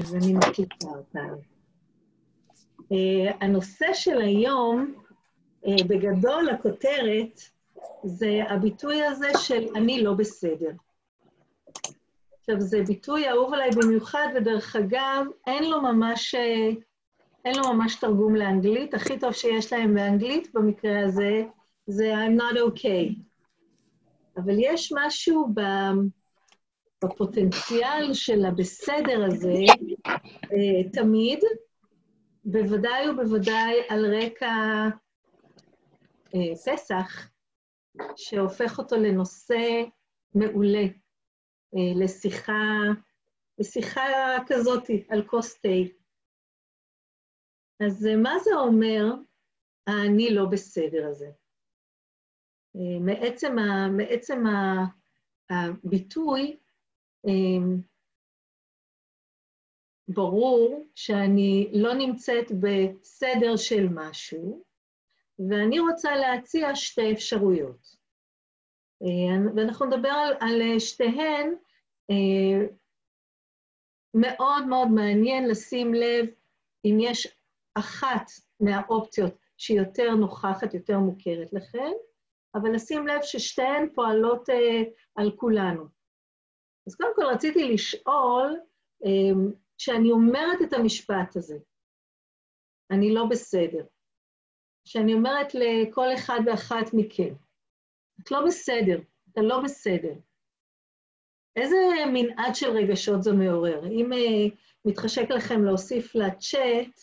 אז אני מקליטה אותה. Uh, הנושא של היום, uh, בגדול, הכותרת, זה הביטוי הזה של אני לא בסדר. עכשיו, זה ביטוי אהוב עליי במיוחד, ודרך אגב, אין לו ממש, אין לו ממש תרגום לאנגלית. הכי טוב שיש להם באנגלית במקרה הזה, זה I'm not okay. אבל יש משהו ב... בפוטנציאל של הבסדר הזה, אה, תמיד, בוודאי ובוודאי על רקע אה, פסח, שהופך אותו לנושא מעולה, אה, לשיחה, לשיחה כזאת על כוס תה. אז מה זה אומר, האני לא בסדר הזה? מעצם, ה, מעצם הביטוי, אמ, ברור שאני לא נמצאת בסדר של משהו, ואני רוצה להציע שתי אפשרויות. אה, ואנחנו נדבר על, על שתיהן. אה, מאוד מאוד מעניין לשים לב אם יש אחת מהאופציות שהיא יותר נוכחת, יותר מוכרת לכם, אבל לשים לב ששתיהן פועלות אה, על כולנו. אז קודם כל רציתי לשאול, אמ, כשאני אומרת את המשפט הזה, אני לא בסדר, כשאני אומרת לכל אחד ואחת מכם, את לא בסדר, אתה לא בסדר. איזה מנעד של רגשות זה מעורר? אם uh, מתחשק לכם להוסיף לצ'אט,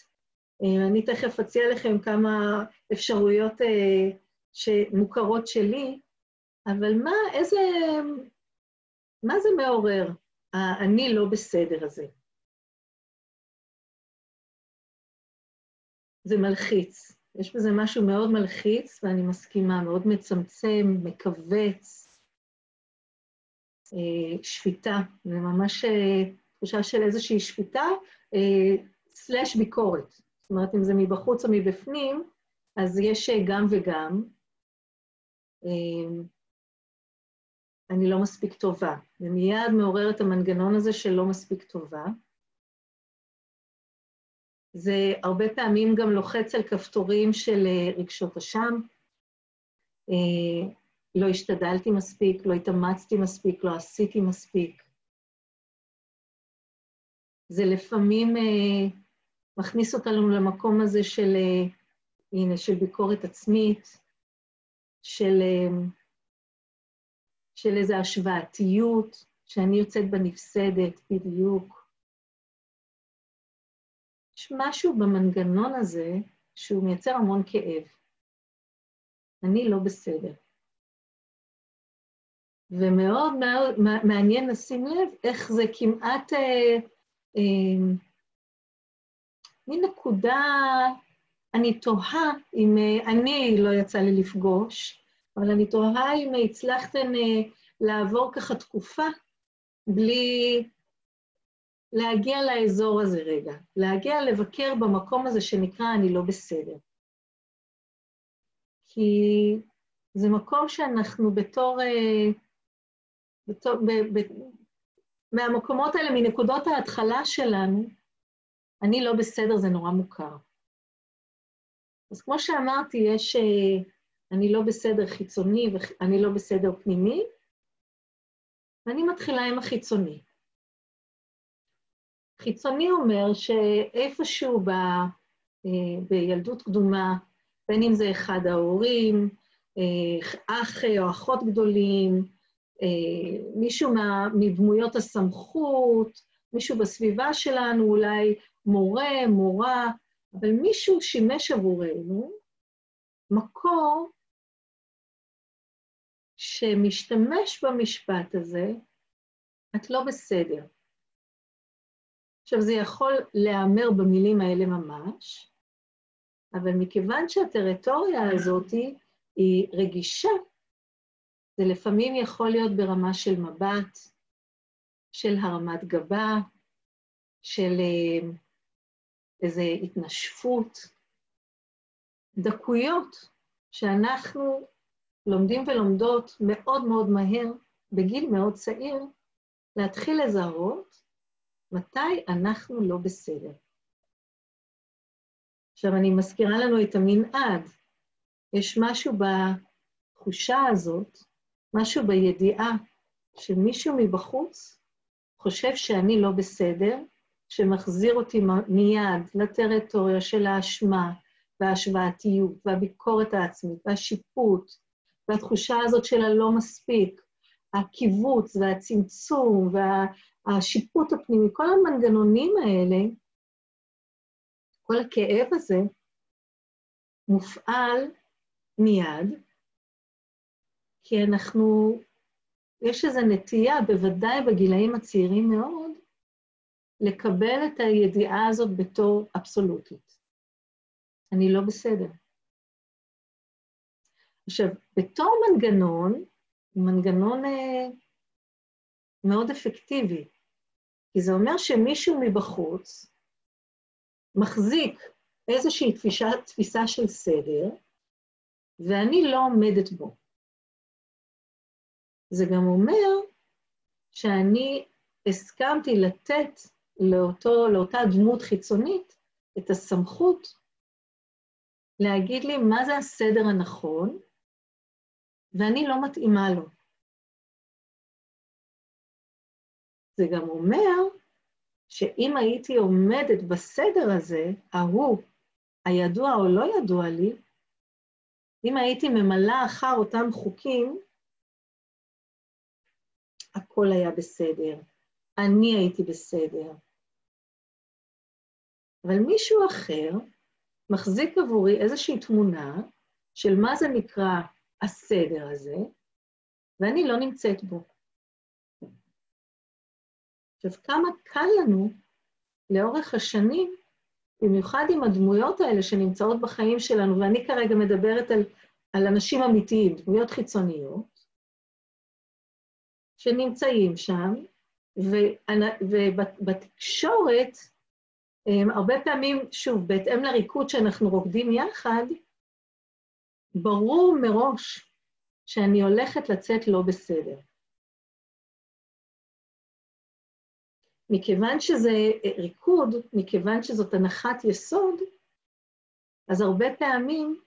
uh, אני תכף אציע לכם כמה אפשרויות uh, שמוכרות שלי, אבל מה, איזה מה זה מעורר, ה"אני לא בסדר" הזה? זה מלחיץ. יש בזה משהו מאוד מלחיץ, ואני מסכימה, מאוד מצמצם, מכווץ, אה, שפיטה. זה ממש אה, תחושה של איזושהי שפיטה, אה, סלאש ביקורת. זאת אומרת, אם זה מבחוץ או מבפנים, אז יש גם וגם. אני לא מספיק טובה. זה מיד מעורר את המנגנון הזה של לא מספיק טובה. זה הרבה פעמים גם לוחץ על כפתורים של אה, רגשות אשם. אה, לא השתדלתי מספיק, לא התאמצתי מספיק, לא עשיתי מספיק. זה לפעמים אה, מכניס אותנו למקום הזה של, הנה, של ביקורת עצמית, של של איזו השוואתיות, שאני יוצאת בנפסדת בדיוק. יש משהו במנגנון הזה שהוא מייצר המון כאב. אני לא בסדר. ומאוד מאוד מעניין לשים לב איך זה כמעט אה, אה, מין נקודה, אני תוהה אם אה, אני לא יצא לי לפגוש, אבל אני תוהה אם הצלחתן אה, לעבור ככה תקופה בלי להגיע לאזור הזה רגע, להגיע לבקר במקום הזה שנקרא אני לא בסדר. כי זה מקום שאנחנו בתור, אה, בתור ב, ב, מהמקומות האלה, מנקודות ההתחלה שלנו, אני לא בסדר, זה נורא מוכר. אז כמו שאמרתי, יש אה, אני לא בסדר חיצוני ואני לא בסדר פנימי, ואני מתחילה עם החיצוני. חיצוני אומר שאיפשהו ב, אה, בילדות קדומה, בין אם זה אחד ההורים, אה, אח או אחות גדולים, אה, מישהו מה, מדמויות הסמכות, מישהו בסביבה שלנו, אולי מורה, מורה, אבל מישהו שימש עבורנו מקור שמשתמש במשפט הזה, את לא בסדר. עכשיו, זה יכול להיאמר במילים האלה ממש, אבל מכיוון שהטריטוריה הזאת היא רגישה, זה לפעמים יכול להיות ברמה של מבט, של הרמת גבה, של אה, איזו התנשפות, דקויות שאנחנו לומדים ולומדות מאוד מאוד מהר, בגיל מאוד צעיר, להתחיל לזהות מתי אנחנו לא בסדר. עכשיו, אני מזכירה לנו את המנעד. יש משהו בתחושה הזאת, משהו בידיעה שמישהו מבחוץ חושב שאני לא בסדר, שמחזיר אותי מיד לטריטוריה של האשמה וההשוואתיות והביקורת העצמית והשיפוט והתחושה הזאת של הלא מספיק, הקיבוץ והצמצום והשיפוט הפנימי, כל המנגנונים האלה, כל הכאב הזה, מופעל מיד, כי אנחנו, יש איזו נטייה, בוודאי בגילאים הצעירים מאוד, לקבל את הידיעה הזאת בתור אבסולוטית. אני לא בסדר. עכשיו, בתור מנגנון, מנגנון אה, מאוד אפקטיבי, כי זה אומר שמישהו מבחוץ מחזיק איזושהי תפיסה, תפיסה של סדר, ואני לא עומדת בו. זה גם אומר שאני הסכמתי לתת לאותו, לאותה דמות חיצונית את הסמכות להגיד לי מה זה הסדר הנכון, ואני לא מתאימה לו. זה גם אומר שאם הייתי עומדת בסדר הזה, ההוא, הידוע או לא ידוע לי, אם הייתי ממלאה אחר אותם חוקים, הכל היה בסדר, אני הייתי בסדר. אבל מישהו אחר מחזיק עבורי איזושהי תמונה של מה זה נקרא הסדר הזה, ואני לא נמצאת בו. עכשיו, כמה קל לנו לאורך השנים, במיוחד עם הדמויות האלה שנמצאות בחיים שלנו, ואני כרגע מדברת על, על אנשים אמיתיים, דמויות חיצוניות, שנמצאים שם, ובתקשורת, הרבה פעמים, שוב, בהתאם לריקוד שאנחנו רוקדים יחד, ברור מראש שאני הולכת לצאת לא בסדר. מכיוון שזה ריקוד, מכיוון שזאת הנחת יסוד, אז הרבה פעמים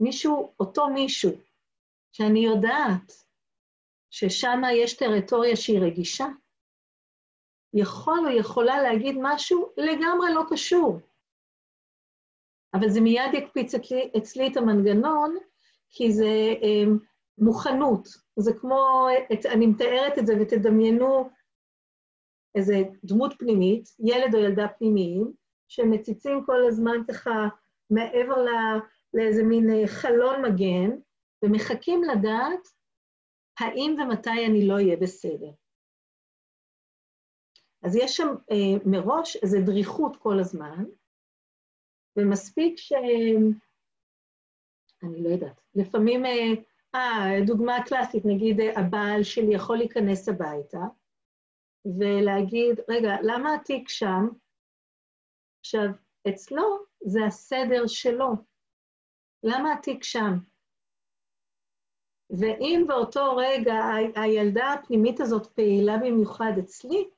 מישהו, אותו מישהו, שאני יודעת ששם יש טריטוריה שהיא רגישה, יכול או יכולה להגיד משהו לגמרי לא קשור. אבל זה מיד יקפיץ אצלי, אצלי את המנגנון, כי זה אה, מוכנות. זה כמו, את, אני מתארת את זה ותדמיינו איזה דמות פנימית, ילד או ילדה פנימיים, שמציצים כל הזמן ככה מעבר לא, לאיזה מין אה, חלון מגן, ומחכים לדעת האם ומתי אני לא אהיה בסדר. אז יש שם אה, מראש איזו דריכות כל הזמן, ומספיק ש... אני לא יודעת, לפעמים, אה, אה דוגמה קלאסית, נגיד אה, הבעל שלי יכול להיכנס הביתה, ולהגיד, רגע, למה התיק שם? עכשיו, אצלו זה הסדר שלו. למה התיק שם? ואם באותו רגע הילדה הפנימית הזאת פעילה במיוחד אצלי,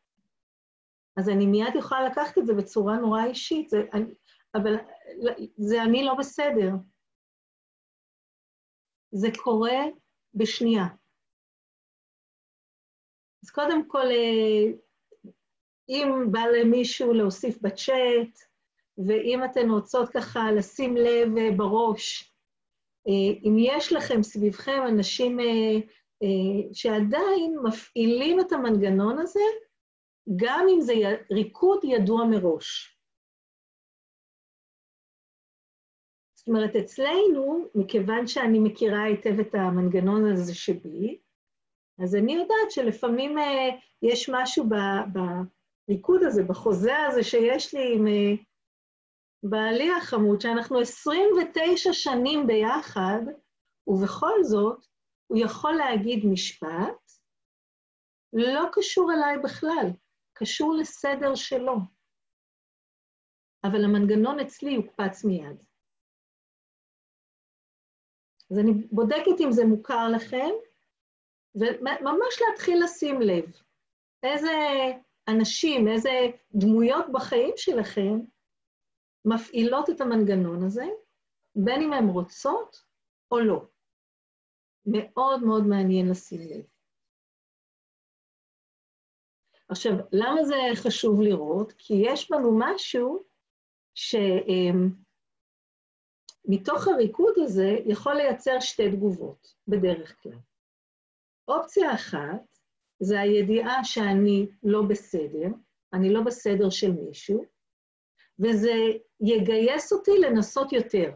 אז אני מיד יכולה לקחת את זה בצורה נורא אישית, זה, אני, אבל זה אני לא בסדר. זה קורה בשנייה. אז קודם כל, אה, אם בא למישהו להוסיף בצ'אט, ואם אתן רוצות ככה לשים לב אה, בראש, אה, אם יש לכם סביבכם אנשים שעדיין מפעילים את המנגנון הזה, גם אם זה ריקוד ידוע מראש. זאת אומרת, אצלנו, מכיוון שאני מכירה היטב את המנגנון הזה שבי, אז אני יודעת שלפעמים אה, יש משהו בריקוד הזה, בחוזה הזה שיש לי עם אה, בעלי החמוד, שאנחנו 29 שנים ביחד, ובכל זאת, הוא יכול להגיד משפט, לא קשור אליי בכלל, קשור לסדר שלו. אבל המנגנון אצלי יוקפץ מיד. אז אני בודקת אם זה מוכר לכם, וממש להתחיל לשים לב. איזה אנשים, איזה דמויות בחיים שלכם מפעילות את המנגנון הזה, בין אם הן רוצות או לא. מאוד מאוד מעניין לשים לב. עכשיו, למה זה חשוב לראות? כי יש בנו משהו שמתוך הריקוד הזה יכול לייצר שתי תגובות, בדרך כלל. אופציה אחת זה הידיעה שאני לא בסדר, אני לא בסדר של מישהו, וזה יגייס אותי לנסות יותר.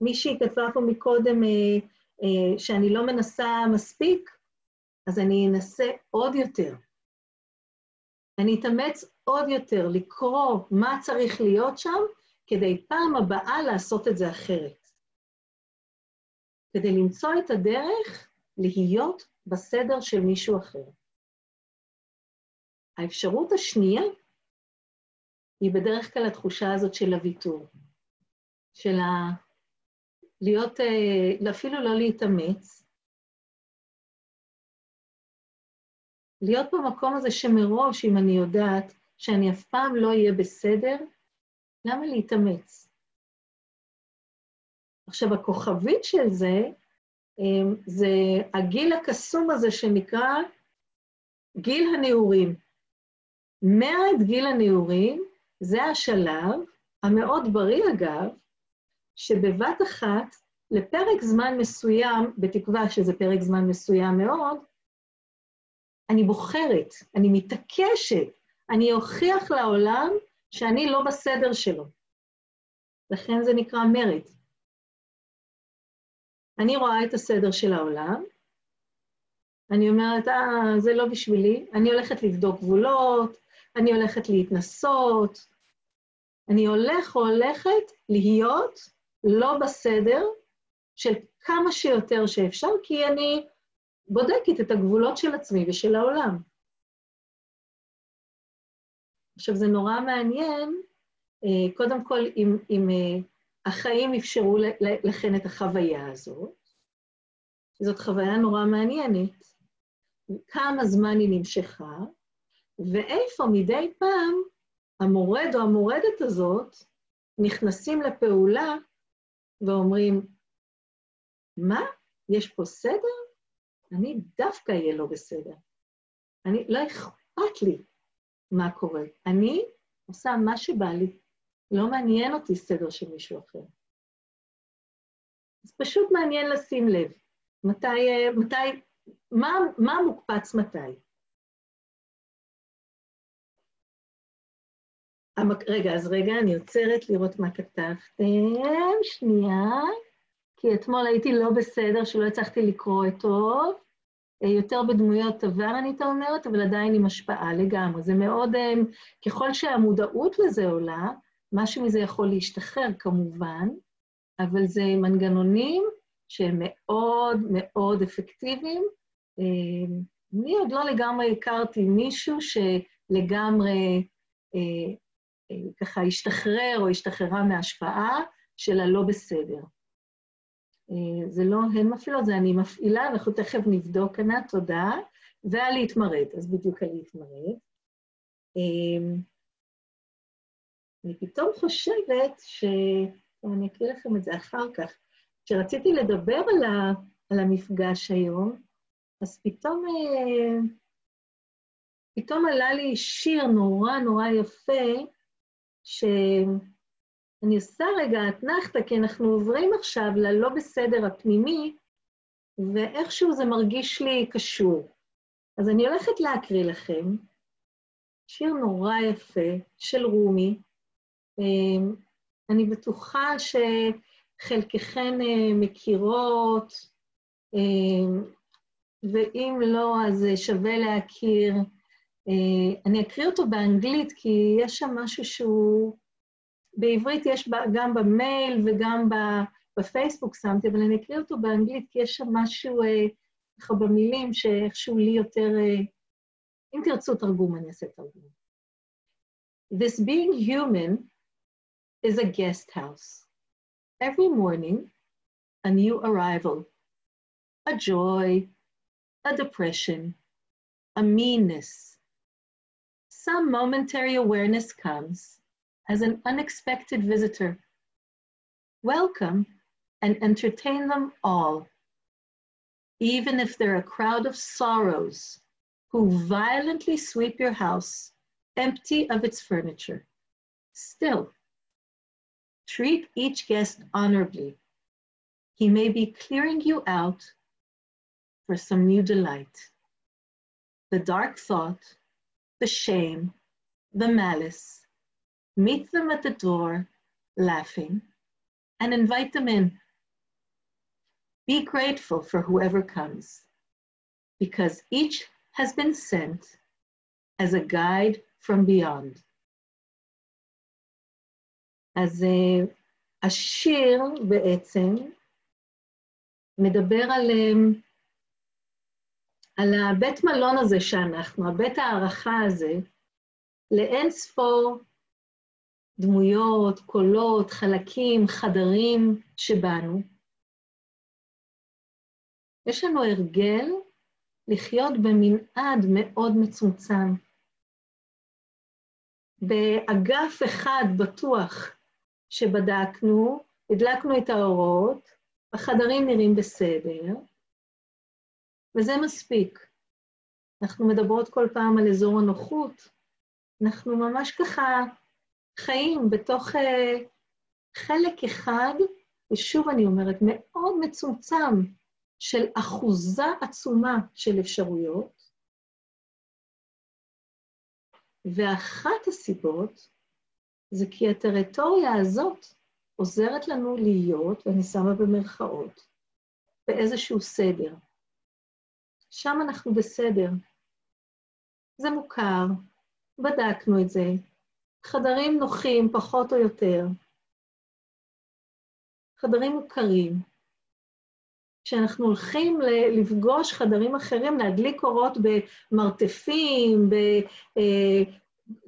מישהי כתבה פה מקודם אה, אה, שאני לא מנסה מספיק, אז אני אנסה עוד יותר. אני אתאמץ עוד יותר לקרוא מה צריך להיות שם, כדי פעם הבאה לעשות את זה אחרת. כדי למצוא את הדרך להיות בסדר של מישהו אחר. האפשרות השנייה היא בדרך כלל התחושה הזאת של הוויתור, של ה... להיות, אה, אפילו לא להתאמץ, להיות במקום הזה שמראש, אם אני יודעת שאני אף פעם לא אהיה בסדר, למה להתאמץ? עכשיו, הכוכבית של זה, אה, זה הגיל הקסום הזה שנקרא גיל הנעורים. מעט גיל הנעורים זה השלב, המאוד בריא אגב, שבבת אחת, לפרק זמן מסוים, בתקווה שזה פרק זמן מסוים מאוד, אני בוחרת, אני מתעקשת, אני אוכיח לעולם שאני לא בסדר שלו. לכן זה נקרא מרד. אני רואה את הסדר של העולם, אני אומרת, אה, זה לא בשבילי, אני הולכת לבדוק גבולות, אני הולכת להתנסות, אני הולך או הולכת להיות לא בסדר של כמה שיותר שאפשר, כי אני בודקת את הגבולות של עצמי ושל העולם. עכשיו, זה נורא מעניין, אה, קודם כל, אם, אם אה, החיים אפשרו לכן את החוויה הזאת, זאת חוויה נורא מעניינת. כמה זמן היא נמשכה, ואיפה מדי פעם המורד או המורדת הזאת נכנסים לפעולה ואומרים, מה? יש פה סדר? אני דווקא אהיה לא בסדר. אני, לא אכפת לי מה קורה. אני עושה מה שבא לי. לא מעניין אותי סדר של מישהו אחר. אז פשוט מעניין לשים לב. מתי, מתי, מה, מה מוקפץ מתי? רגע, אז רגע, אני עוצרת לראות מה כתבתם. שנייה. כי אתמול הייתי לא בסדר, שלא הצלחתי לקרוא את טוב. אה, יותר בדמויות עבר, אני אומרת, אבל עדיין עם השפעה לגמרי. זה מאוד, אה, ככל שהמודעות לזה עולה, משהו מזה יכול להשתחרר כמובן, אבל זה מנגנונים שהם מאוד מאוד אפקטיביים. אה, אני עוד לא לגמרי הכרתי מישהו שלגמרי ככה השתחרר או השתחררה מהשפעה של הלא בסדר. אה, זה לא הן מפעילות, זה אני מפעילה, אנחנו תכף נבדוק, ענת, תודה. ועל להתמרד, אז בדיוק על להתמרד. אה, אני פתאום חושבת ש... אני אקריא לכם את זה אחר כך. כשרציתי לדבר על, ה... על המפגש היום, אז פתאום, אה, פתאום עלה לי שיר נורא נורא יפה, ש... אני עושה רגע אתנחתא, כי אנחנו עוברים עכשיו ללא בסדר הפנימי, ואיכשהו זה מרגיש לי קשור. אז אני הולכת להקריא לכם שיר נורא יפה של רומי. אמ, אני בטוחה שחלקכן אה, מכירות, אמ, ואם לא, אז שווה להכיר. אה, אני אקריא אותו באנגלית, כי יש שם משהו שהוא... בעברית יש גם במייל וגם בפייסבוק שמתי, אבל אני אקריא אותו באנגלית, כי יש שם משהו אה, ככה במילים שאיכשהו לי יותר... אה, אם תרצו תרגום, אני אעשה תרגום. This being human is a guest house. Every morning, a new arrival, a joy, a depression, a meanness, some momentary awareness comes as an unexpected visitor. Welcome and entertain them all, even if they're a crowd of sorrows who violently sweep your house empty of its furniture. Still, treat each guest honorably. He may be clearing you out for some new delight. The dark thought, the shame, the malice, meet them at the door, laughing, and invite them in. Be grateful for whoever comes, because each has been sent as a guide from beyond. אז uh, השיר בעצם מדבר על, uh, על הבית מלון הזה שאנחנו, הבית הערכה הזה, לאין ספור דמויות, קולות, חלקים, חדרים שבנו. יש לנו הרגל לחיות במנעד מאוד מצומצם. באגף אחד בטוח שבדקנו, הדלקנו את האורות, החדרים נראים בסדר, וזה מספיק. אנחנו מדברות כל פעם על אזור הנוחות, אנחנו ממש ככה חיים בתוך uh, חלק אחד, ושוב אני אומרת, מאוד מצומצם של אחוזה עצומה של אפשרויות, ואחת הסיבות זה כי הטריטוריה הזאת עוזרת לנו להיות, ואני שמה במרכאות, באיזשהו סדר. שם אנחנו בסדר. זה מוכר, בדקנו את זה, חדרים נוחים פחות או יותר, חדרים מוכרים. כשאנחנו הולכים לפגוש חדרים אחרים, להדליק אורות במרתפים,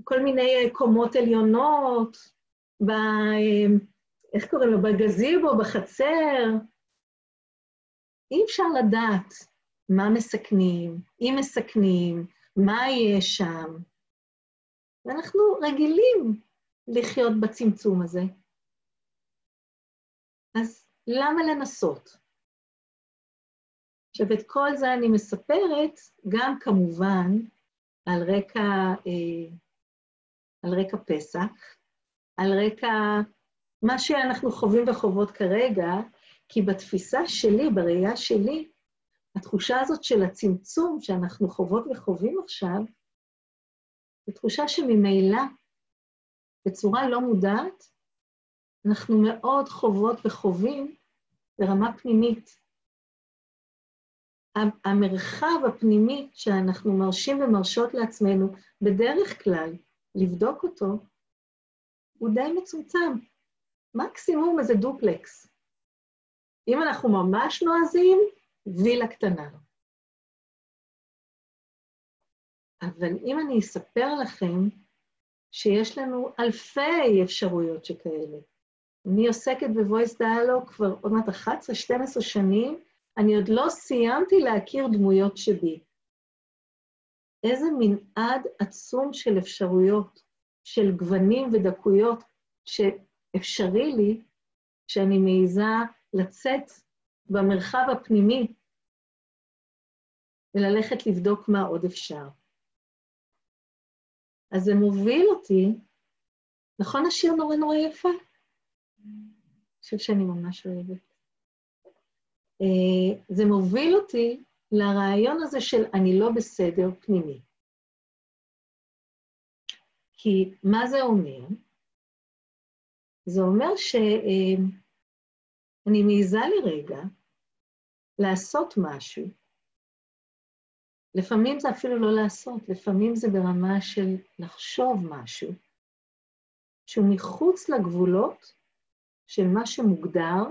בכל אה, מיני קומות עליונות, ב... איך קוראים לו? בגזיבו, בחצר, אי אפשר לדעת מה מסכנים, אם מסכנים, מה יהיה שם. ואנחנו רגילים לחיות בצמצום הזה. אז למה לנסות? עכשיו, את כל זה אני מספרת גם כמובן על רקע, אה, על רקע פסח, על רקע מה שאנחנו חווים וחוות כרגע, כי בתפיסה שלי, בראייה שלי, התחושה הזאת של הצמצום שאנחנו חוות וחווים עכשיו, זו תחושה שממילא, בצורה לא מודעת, אנחנו מאוד חוות וחווים ברמה פנימית. המרחב הפנימי שאנחנו מרשים ומרשות לעצמנו בדרך כלל לבדוק אותו, הוא די מצומצם. מקסימום איזה דופלקס. אם אנחנו ממש נועזים, וילה קטנה. אבל אם אני אספר לכם שיש לנו אלפי אפשרויות שכאלה, אני עוסקת ב-voice dialogue כבר עוד מעט 11-12 שנים, אני עוד לא סיימתי להכיר דמויות שבי. איזה מנעד עצום של אפשרויות, של גוונים ודקויות שאפשרי לי שאני מעיזה לצאת במרחב הפנימי וללכת לבדוק מה עוד אפשר. אז זה מוביל אותי, נכון השיר נורא נורא יפה? אני חושב שאני ממש אוהבת. אה, זה מוביל אותי לרעיון הזה של אני לא בסדר פנימי. כי מה זה אומר? זה אומר שאני אה, מעיזה לרגע לעשות משהו, לפעמים זה אפילו לא לעשות, לפעמים זה ברמה של לחשוב משהו, שהוא מחוץ לגבולות של מה שמוגדר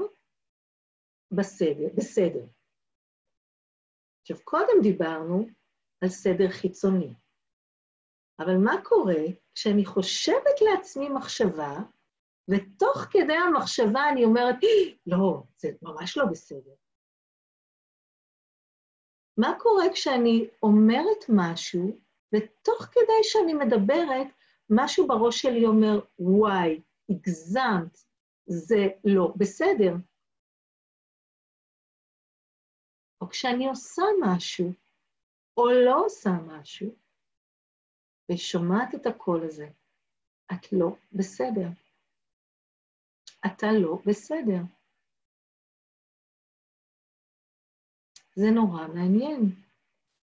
בסדר. בסדר. עכשיו, קודם דיברנו על סדר חיצוני, אבל מה קורה כשאני חושבת לעצמי מחשבה, ותוך כדי המחשבה אני אומרת, לא, זה ממש לא בסדר. מה קורה כשאני אומרת משהו ותוך כדי שאני מדברת, משהו בראש שלי אומר, וואי, הגזמת, זה לא בסדר. או כשאני עושה משהו, או לא עושה משהו, ושומעת את הקול הזה, את לא בסדר. אתה לא בסדר. זה נורא מעניין,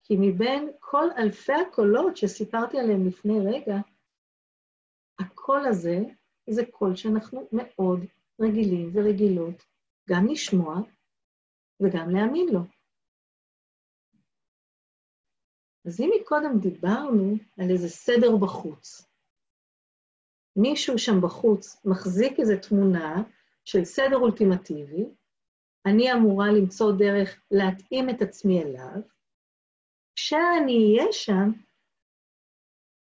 כי מבין כל אלפי הקולות שסיפרתי עליהם לפני רגע, הקול הזה זה קול שאנחנו מאוד רגילים ורגילות גם לשמוע וגם להאמין לו. אז אם מקודם דיברנו על איזה סדר בחוץ, מישהו שם בחוץ מחזיק איזו תמונה של סדר אולטימטיבי, אני אמורה למצוא דרך להתאים את עצמי אליו, כשאני אהיה שם,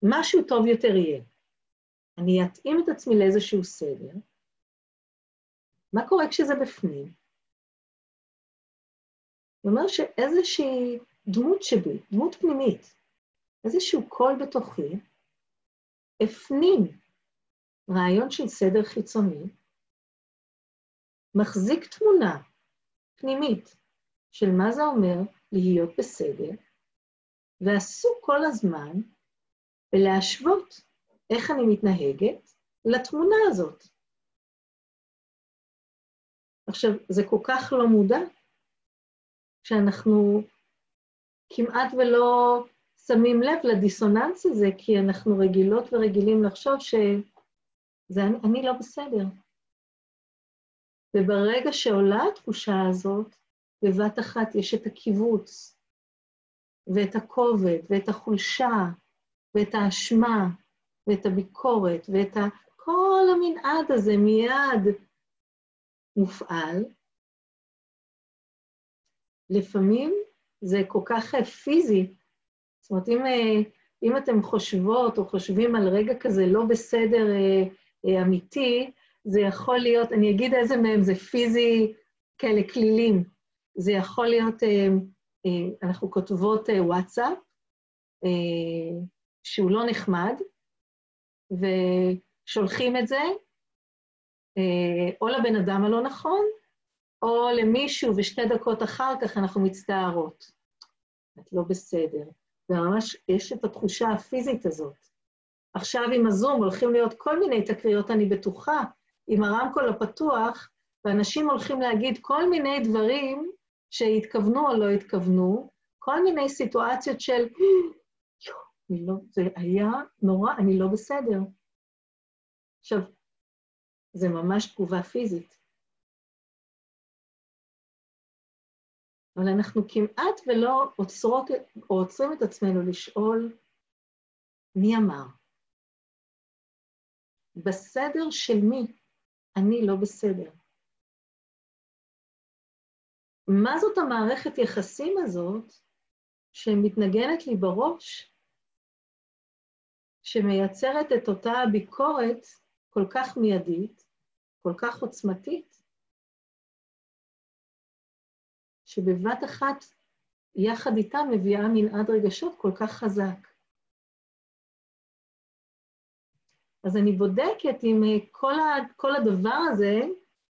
משהו טוב יותר יהיה. אני אתאים את עצמי לאיזשהו סדר. מה קורה כשזה בפנים? זה אומר שאיזושהי דמות שבי, דמות פנימית, איזשהו קול בתוכי, הפנים רעיון של סדר חיצוני, מחזיק תמונה פנימית של מה זה אומר להיות בסדר, ועסוק כל הזמן בלהשוות איך אני מתנהגת לתמונה הזאת. עכשיו, זה כל כך לא מודע, שאנחנו כמעט ולא שמים לב לדיסוננס הזה, כי אנחנו רגילות ורגילים לחשוב שזה אני, אני לא בסדר. וברגע שעולה התחושה הזאת, בבת אחת יש את הקיבוץ, ואת הכובד, ואת החולשה, ואת האשמה, ואת הביקורת, ואת ה... כל המנעד הזה מיד מופעל. לפעמים זה כל כך פיזי. זאת אומרת, אם, אם אתם חושבות או חושבים על רגע כזה לא בסדר אה, אה, אמיתי, זה יכול להיות, אני אגיד איזה מהם, זה פיזי, כאלה כלילים. זה יכול להיות, אה, אה, אנחנו כותבות אה, וואטסאפ, שהוא לא נחמד, ושולחים את זה או לבן אדם הלא נכון, או למישהו, ושתי דקות אחר כך אנחנו מצטערות. את לא בסדר. וממש יש את התחושה הפיזית הזאת. עכשיו עם הזום הולכים להיות כל מיני תקריות, אני בטוחה, עם הרמקול הפתוח, ואנשים הולכים להגיד כל מיני דברים שהתכוונו או לא התכוונו, כל מיני סיטואציות של, לא, זה היה נורא, אני לא בסדר. עכשיו, זה ממש תגובה פיזית. אבל אנחנו כמעט ולא עוצרות, או עוצרים את עצמנו לשאול מי אמר. בסדר של מי אני לא בסדר. מה זאת המערכת יחסים הזאת שמתנגנת לי בראש, שמייצרת את אותה ביקורת כל כך מיידית, כל כך עוצמתית, שבבת אחת, יחד איתה, מביאה מנעד רגשות כל כך חזק. אז אני בודקת אם אה, כל, ה, כל הדבר הזה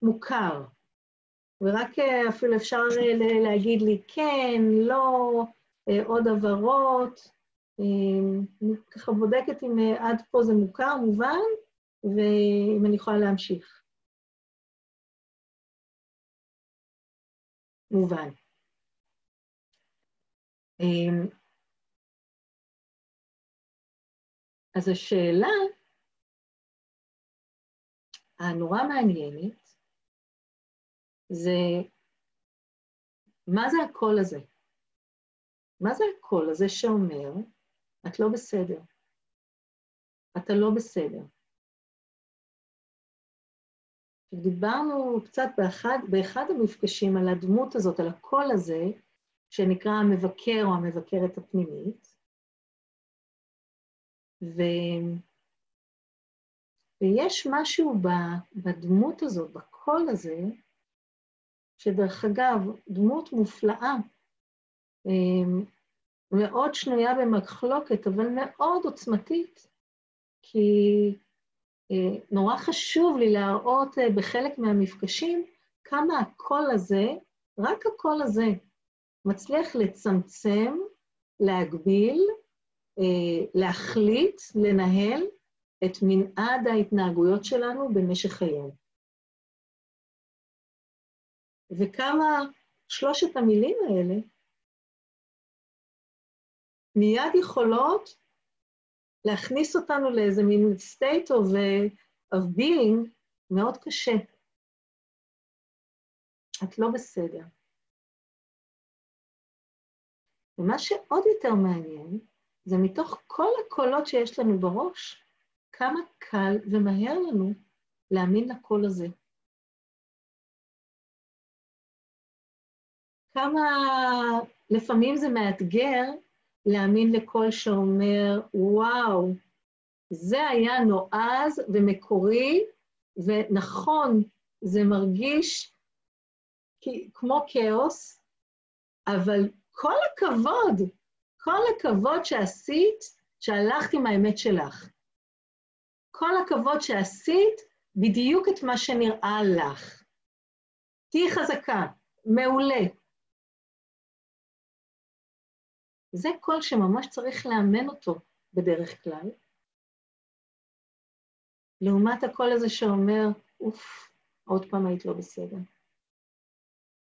מוכר. ורק אה, אפילו אפשר אה, להגיד לי כן, לא, עוד הבהרות. אני ככה בודקת אם עד פה זה מוכר, מובן, ואם אני יכולה להמשיך. מובן. אז השאלה הנורא מעניינת זה מה זה הקול הזה? מה זה הקול הזה שאומר, את לא בסדר, אתה לא בסדר. דיברנו קצת באחד, באחד המפגשים על הדמות הזאת, על הקול הזה, שנקרא המבקר או המבקרת הפנימית, ו... ויש משהו בדמות הזאת, בקול הזה, שדרך אגב, דמות מופלאה. אמ, מאוד שנויה במחלוקת, אבל מאוד עוצמתית, כי אה, נורא חשוב לי להראות אה, בחלק מהמפגשים כמה הקול הזה, רק הקול הזה, מצליח לצמצם, להגביל, אה, להחליט, לנהל את מנעד ההתנהגויות שלנו במשך היום. וכמה שלושת המילים האלה מיד יכולות להכניס אותנו לאיזה מין state of, of being מאוד קשה. את לא בסדר. ומה שעוד יותר מעניין, זה מתוך כל הקולות שיש לנו בראש, כמה קל ומהר לנו להאמין לקול הזה. כמה לפעמים זה מאתגר להאמין לקול שאומר, וואו, זה היה נועז ומקורי, ונכון, זה מרגיש כמו כאוס, אבל כל הכבוד, כל הכבוד שעשית, שהלכת עם האמת שלך. כל הכבוד שעשית בדיוק את מה שנראה לך. תהיי חזקה, מעולה. זה קול שממש צריך לאמן אותו בדרך כלל. לעומת הקול הזה שאומר, אוף, עוד פעם היית לא בסדר.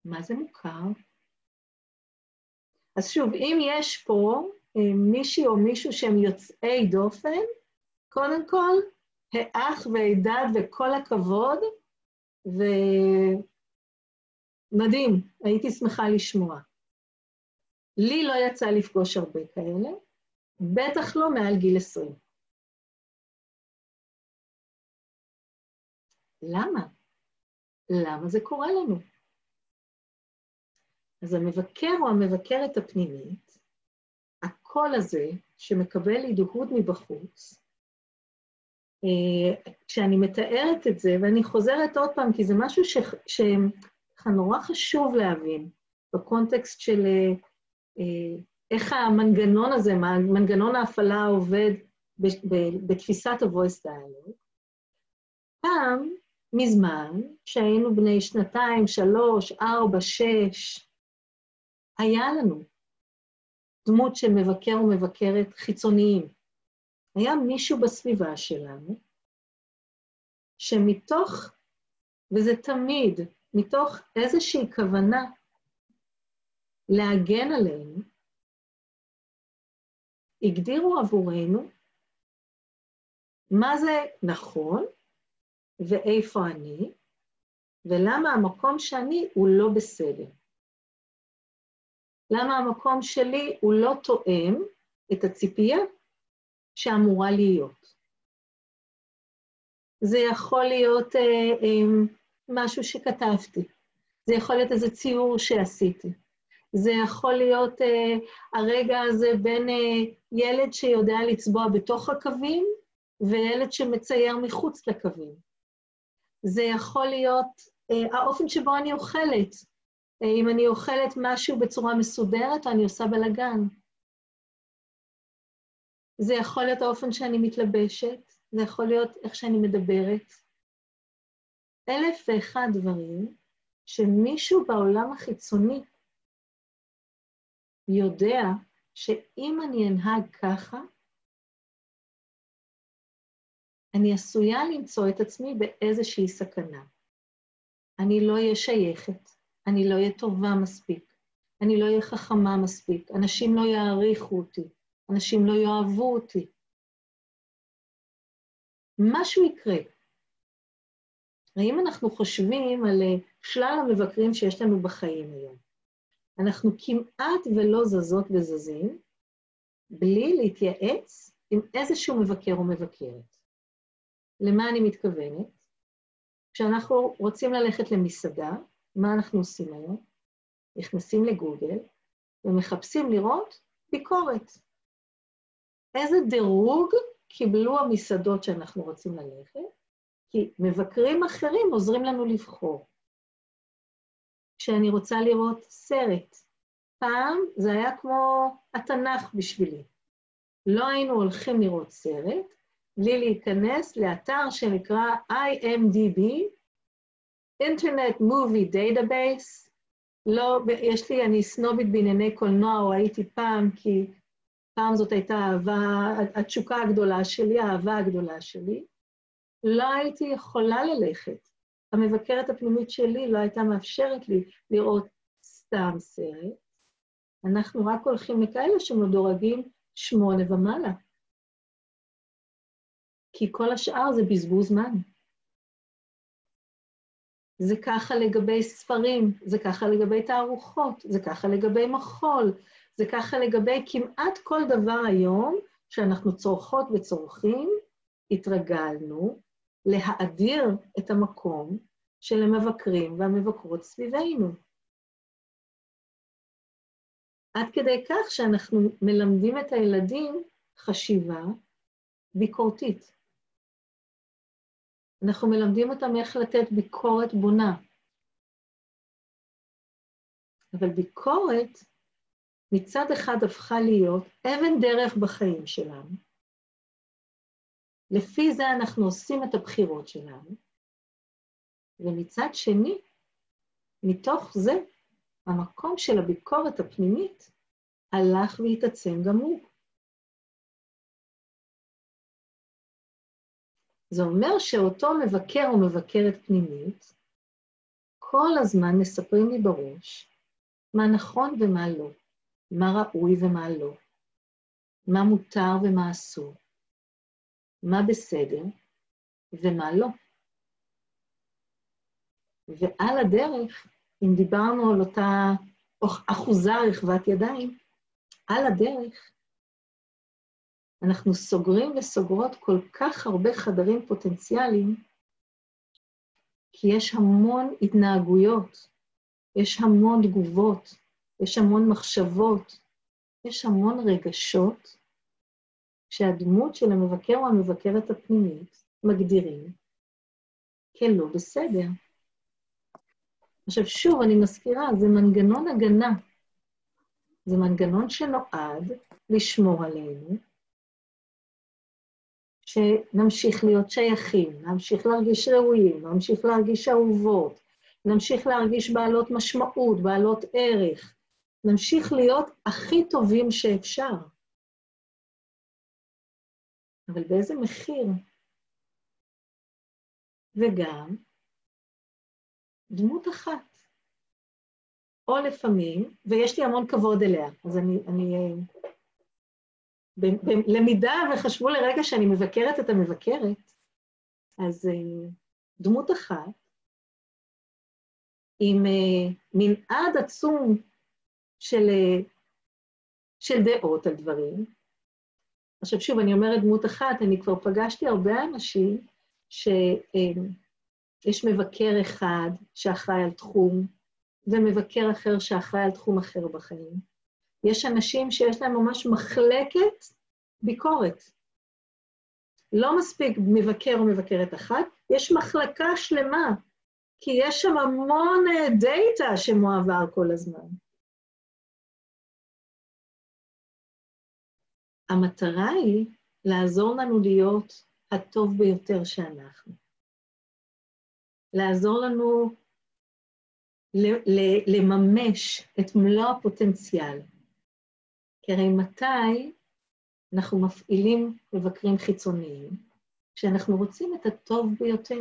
מה זה מוכר? אז שוב, אם יש פה אה, מישהי או מישהו שהם יוצאי דופן, קודם כל, האח והידד וכל הכבוד, ומדהים, הייתי שמחה לשמוע. לי לא יצא לפגוש הרבה כאלה, בטח לא מעל גיל 20. למה? למה זה קורה לנו? אז המבקר או המבקרת הפנימית, הקול הזה שמקבל הדהוד מבחוץ, כשאני מתארת את זה, ואני חוזרת עוד פעם, כי זה משהו שנורא חשוב להבין בקונטקסט של אה, אה, איך המנגנון הזה, מנגנון ההפעלה עובד בתפיסת ה-voice dialogue. פעם, מזמן, כשהיינו בני שנתיים, שלוש, ארבע, שש, היה לנו דמות של מבקר ומבקרת חיצוניים. היה מישהו בסביבה שלנו, שמתוך, וזה תמיד, מתוך איזושהי כוונה להגן עלינו, הגדירו עבורנו מה זה נכון ואיפה אני, ולמה המקום שאני הוא לא בסדר. למה המקום שלי הוא לא תואם את הציפייה שאמורה להיות. זה יכול להיות אה, אה, משהו שכתבתי, זה יכול להיות איזה ציור שעשיתי, זה יכול להיות אה, הרגע הזה בין אה, ילד שיודע לצבוע בתוך הקווים וילד שמצייר מחוץ לקווים. זה יכול להיות אה, האופן שבו אני אוכלת, אם אני אוכלת משהו בצורה מסודרת או אני עושה בלאגן. זה יכול להיות האופן שאני מתלבשת, זה יכול להיות איך שאני מדברת. אלף ואחד דברים שמישהו בעולם החיצוני יודע שאם אני אנהג ככה, אני עשויה למצוא את עצמי באיזושהי סכנה. אני לא אהיה שייכת, אני לא אהיה טובה מספיק, אני לא אהיה חכמה מספיק, אנשים לא יעריכו אותי, אנשים לא יאהבו אותי. משהו יקרה. האם אנחנו חושבים על אה, שלל המבקרים שיש לנו בחיים היום? אנחנו כמעט ולא זזות וזזים בלי להתייעץ עם איזשהו מבקר או מבקרת. למה אני מתכוונת? כשאנחנו רוצים ללכת למסעדה, מה אנחנו עושים היום? נכנסים לגוגל ומחפשים לראות ביקורת. איזה דירוג קיבלו המסעדות שאנחנו רוצים ללכת? כי מבקרים אחרים עוזרים לנו לבחור. כשאני רוצה לראות סרט, פעם זה היה כמו התנ"ך בשבילי. לא היינו הולכים לראות סרט בלי להיכנס לאתר שנקרא IMDB, Internet Movie Database. לא, יש לי, אני סנובית בענייני קולנוע, או הייתי פעם, כי פעם זאת הייתה האהבה, התשוקה הגדולה שלי, האהבה הגדולה שלי. לא הייתי יכולה ללכת. המבקרת הפנימית שלי לא הייתה מאפשרת לי לראות סתם סרט. אנחנו רק הולכים לכאלה שמדורגים שמונה ומעלה. כי כל השאר זה בזבוז זמן. זה ככה לגבי ספרים, זה ככה לגבי תערוכות, זה ככה לגבי מחול, זה ככה לגבי כמעט כל דבר היום שאנחנו צורכות וצורכים, התרגלנו להאדיר את המקום של המבקרים והמבקרות סביבנו. עד כדי כך שאנחנו מלמדים את הילדים חשיבה ביקורתית. אנחנו מלמדים אותם איך לתת ביקורת בונה. אבל ביקורת מצד אחד הפכה להיות אבן דרך בחיים שלנו. לפי זה אנחנו עושים את הבחירות שלנו, ומצד שני, מתוך זה, המקום של הביקורת הפנימית הלך והתעצם גם הוא. זה אומר שאותו מבקר או מבקרת פנימית, כל הזמן מספרים לי בראש מה נכון ומה לא, מה ראוי ומה לא, מה מותר ומה אסור, מה בסדר ומה לא. ועל הדרך, אם דיברנו על אותה אחוזה רחבת ידיים, על הדרך אנחנו סוגרים וסוגרות כל כך הרבה חדרים פוטנציאליים, כי יש המון התנהגויות, יש המון תגובות, יש המון מחשבות, יש המון רגשות שהדמות של המבקר או המבקרת הפנימית מגדירים כלא בסדר. עכשיו, שוב, אני מזכירה, זה מנגנון הגנה. זה מנגנון שנועד לשמור עלינו, שנמשיך להיות שייכים, נמשיך להרגיש ראויים, נמשיך להרגיש אהובות, נמשיך להרגיש בעלות משמעות, בעלות ערך, נמשיך להיות הכי טובים שאפשר. אבל באיזה מחיר? וגם דמות אחת. או לפעמים, ויש לי המון כבוד אליה, אז אני, אני בלמידה, וחשבו לרגע שאני מבקרת את המבקרת, אז אה, דמות אחת עם אה, מנעד עצום של, אה, של דעות על דברים. עכשיו שוב, אני אומרת דמות אחת, אני כבר פגשתי הרבה אנשים שיש מבקר אחד שאחראי על תחום, ומבקר אחר שאחראי על תחום אחר בחיים. יש אנשים שיש להם ממש מחלקת ביקורת. לא מספיק מבקר או מבקרת אחת, יש מחלקה שלמה, כי יש שם המון אה, דאטה שמועבר כל הזמן. המטרה היא לעזור לנו להיות הטוב ביותר שאנחנו. לעזור לנו לממש את מלוא הפוטנציאל. כי הרי מתי אנחנו מפעילים מבקרים חיצוניים? כשאנחנו רוצים את הטוב ביותר.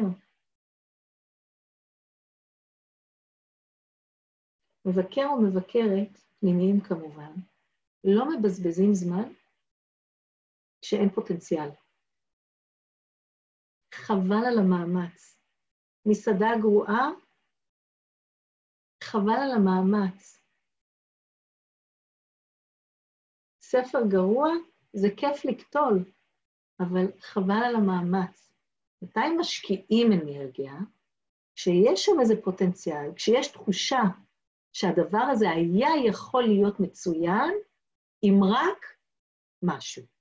מבקר או מבקרת, פנימיים כמובן, לא מבזבזים זמן כשאין פוטנציאל. חבל על המאמץ. מסעדה גרועה, חבל על המאמץ. ספר גרוע זה כיף לקטול, אבל חבל על המאמץ. מתי משקיעים אנרגיה? כשיש שם איזה פוטנציאל, כשיש תחושה שהדבר הזה היה יכול להיות מצוין, אם רק משהו.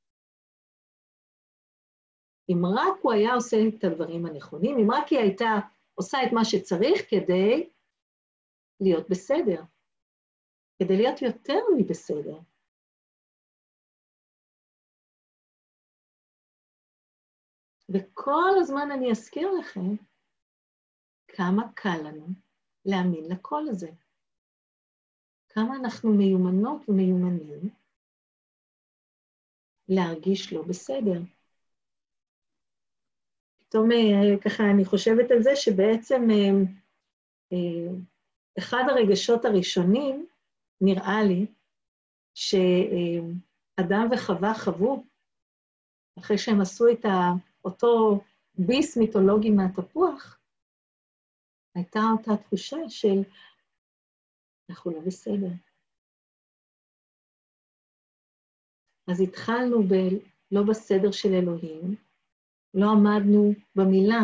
אם רק הוא היה עושה את הדברים הנכונים, אם רק היא הייתה עושה את מה שצריך כדי להיות בסדר, כדי להיות יותר מבסדר. וכל הזמן אני אזכיר לכם כמה קל לנו להאמין לקול הזה. כמה אנחנו מיומנות ומיומנים להרגיש לא בסדר. פתאום אה, ככה אני חושבת על זה שבעצם אה, אה, אחד הרגשות הראשונים, נראה לי, שאדם וחווה חוו, אחרי שהם עשו את אותו ביס מיתולוגי מהתפוח, הייתה אותה תחושה של אנחנו לא בסדר. אז התחלנו בלא בסדר של אלוהים, לא עמדנו במילה,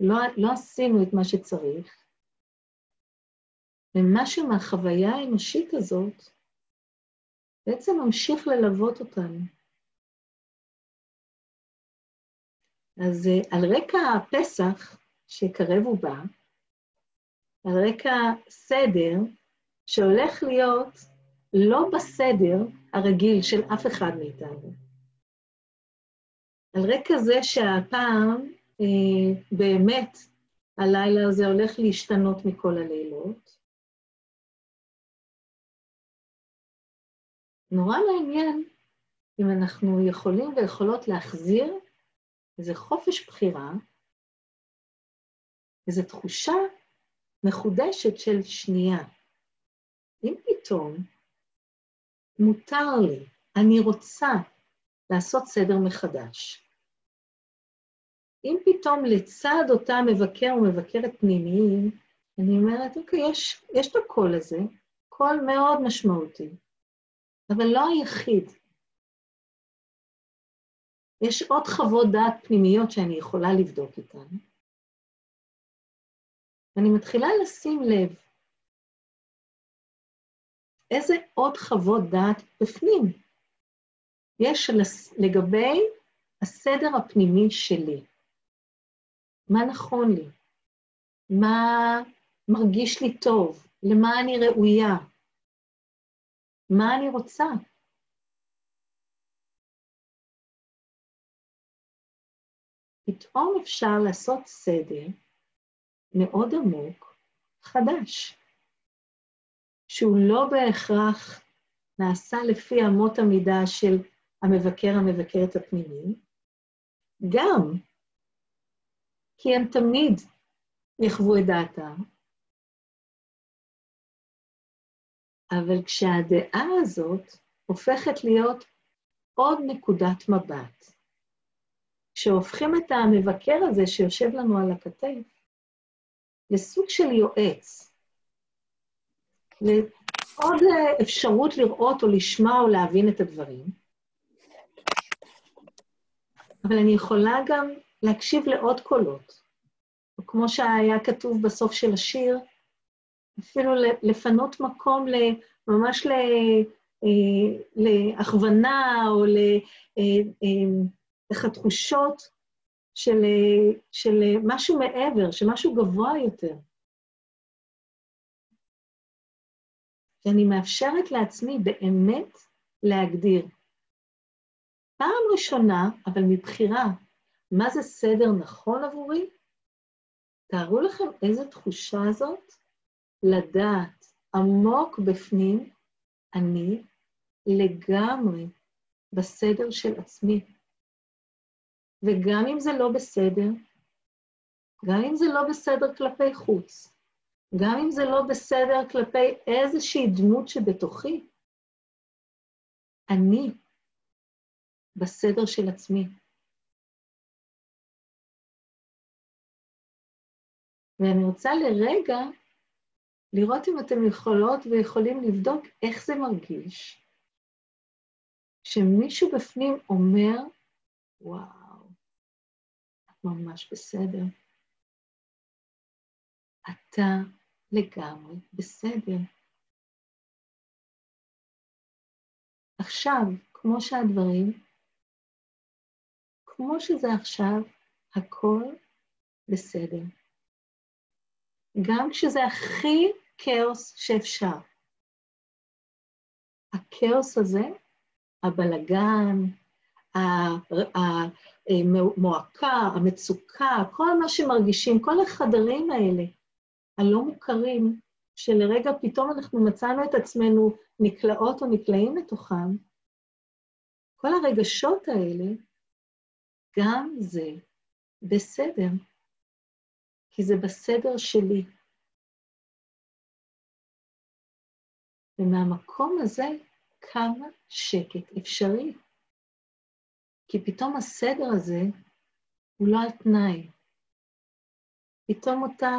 לא, לא עשינו את מה שצריך, ומשהו מהחוויה האנושית הזאת בעצם ממשיך ללוות אותנו. אז אה, על רקע הפסח שקרב ובא, על רקע סדר שהולך להיות לא בסדר הרגיל של אף אחד מאיתנו. על רקע זה שהפעם אה, באמת הלילה הזה הולך להשתנות מכל הלילות, נורא מעניין אם אנחנו יכולים ויכולות להחזיר איזה חופש בחירה, איזו תחושה מחודשת של שנייה. אם פתאום מותר לי, אני רוצה לעשות סדר מחדש. אם פתאום לצד אותה מבקר או מבקרת פנימיים, אני אומרת, אוקיי, יש, יש את הקול הזה, קול מאוד משמעותי, אבל לא היחיד. יש עוד חוות דעת פנימיות שאני יכולה לבדוק איתן. ואני מתחילה לשים לב איזה עוד חוות דעת בפנים יש לגבי הסדר הפנימי שלי. מה נכון לי? מה מרגיש לי טוב? למה אני ראויה? מה אני רוצה? פתאום אפשר לעשות סדר מאוד עמוק, חדש, שהוא לא בהכרח נעשה לפי אמות המידה של המבקר המבקרת הפנימי, גם כי הם תמיד יחוו את דעתם, אבל כשהדעה הזאת הופכת להיות עוד נקודת מבט, כשהופכים את המבקר הזה שיושב לנו על הכתף לסוג של יועץ, לעוד אפשרות לראות או לשמוע או להבין את הדברים, אבל אני יכולה גם להקשיב לעוד קולות. כמו שהיה כתוב בסוף של השיר, אפילו לפנות מקום ממש אה, להכוונה או לתחושות אה, של, של משהו מעבר, של משהו גבוה יותר. ואני מאפשרת לעצמי באמת להגדיר. פעם ראשונה, אבל מבחירה, מה זה סדר נכון עבורי? תארו לכם איזו תחושה זאת לדעת עמוק בפנים, אני לגמרי בסדר של עצמי. וגם אם זה לא בסדר, גם אם זה לא בסדר כלפי חוץ, גם אם זה לא בסדר כלפי איזושהי דמות שבתוכי, אני בסדר של עצמי. ואני רוצה לרגע לראות אם אתם יכולות ויכולים לבדוק איך זה מרגיש שמישהו בפנים אומר, וואו, את ממש בסדר. אתה לגמרי בסדר. עכשיו, כמו שהדברים, כמו שזה עכשיו, הכל בסדר. גם כשזה הכי כאוס שאפשר. הכאוס הזה, הבלגן, המועקה, המצוקה, כל מה שמרגישים, כל החדרים האלה, הלא מוכרים, שלרגע פתאום אנחנו מצאנו את עצמנו נקלעות או נקלעים לתוכם, כל הרגשות האלה, גם זה בסדר, כי זה בסדר שלי. ומהמקום הזה כמה שקט אפשרי. כי פתאום הסדר הזה הוא לא על תנאי. פתאום אותה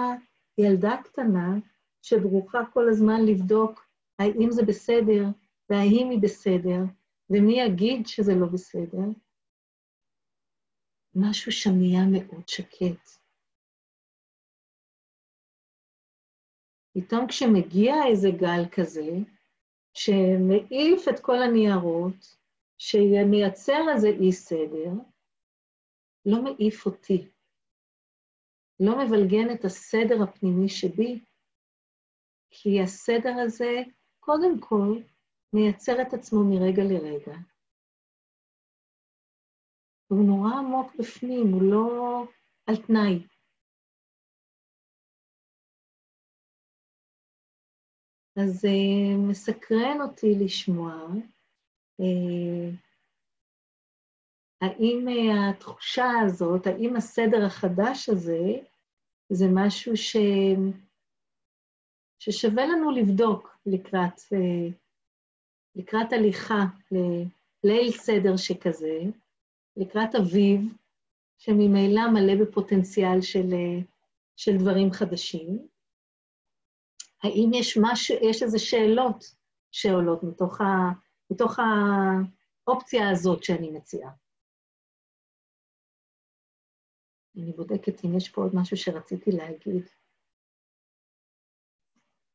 ילדה קטנה שדרוכה כל הזמן לבדוק האם זה בסדר והאם היא בסדר, ומי יגיד שזה לא בסדר, משהו שם נהיה מאוד שקט. פתאום כשמגיע איזה גל כזה, שמעיף את כל הניירות, שמייצר איזה אי סדר, לא מעיף אותי, לא מבלגן את הסדר הפנימי שבי, כי הסדר הזה, קודם כל, מייצר את עצמו מרגע לרגע. הוא נורא עמוק בפנים, הוא לא על תנאי. אז uh, מסקרן אותי לשמוע uh, האם uh, התחושה הזאת, האם הסדר החדש הזה, זה משהו ש... ששווה לנו לבדוק לקראת, לקראת הליכה לליל סדר שכזה, לקראת אביב, שממילא מלא בפוטנציאל של, של דברים חדשים. האם יש משהו, יש איזה שאלות שעולות מתוך, ה, מתוך האופציה הזאת שאני מציעה? אני בודקת אם יש פה עוד משהו שרציתי להגיד.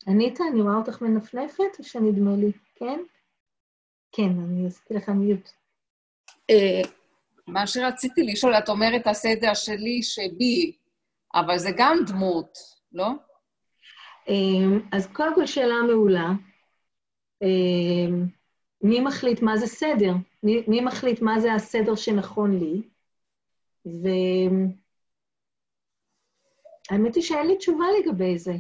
אניטה, אני רואה אותך מנפנפת או שנדמה לי? כן? כן, אני עשיתי לך מיוט. אה, מה שרציתי לשאול, את אומרת הסדר שלי שבי, אבל זה גם דמות, לא? אמ, אז קודם כל שאלה מעולה. אמ, מי מחליט מה זה סדר? מי, מי מחליט מה זה הסדר שנכון לי? והאמת היא שאין לי תשובה לגבי זה.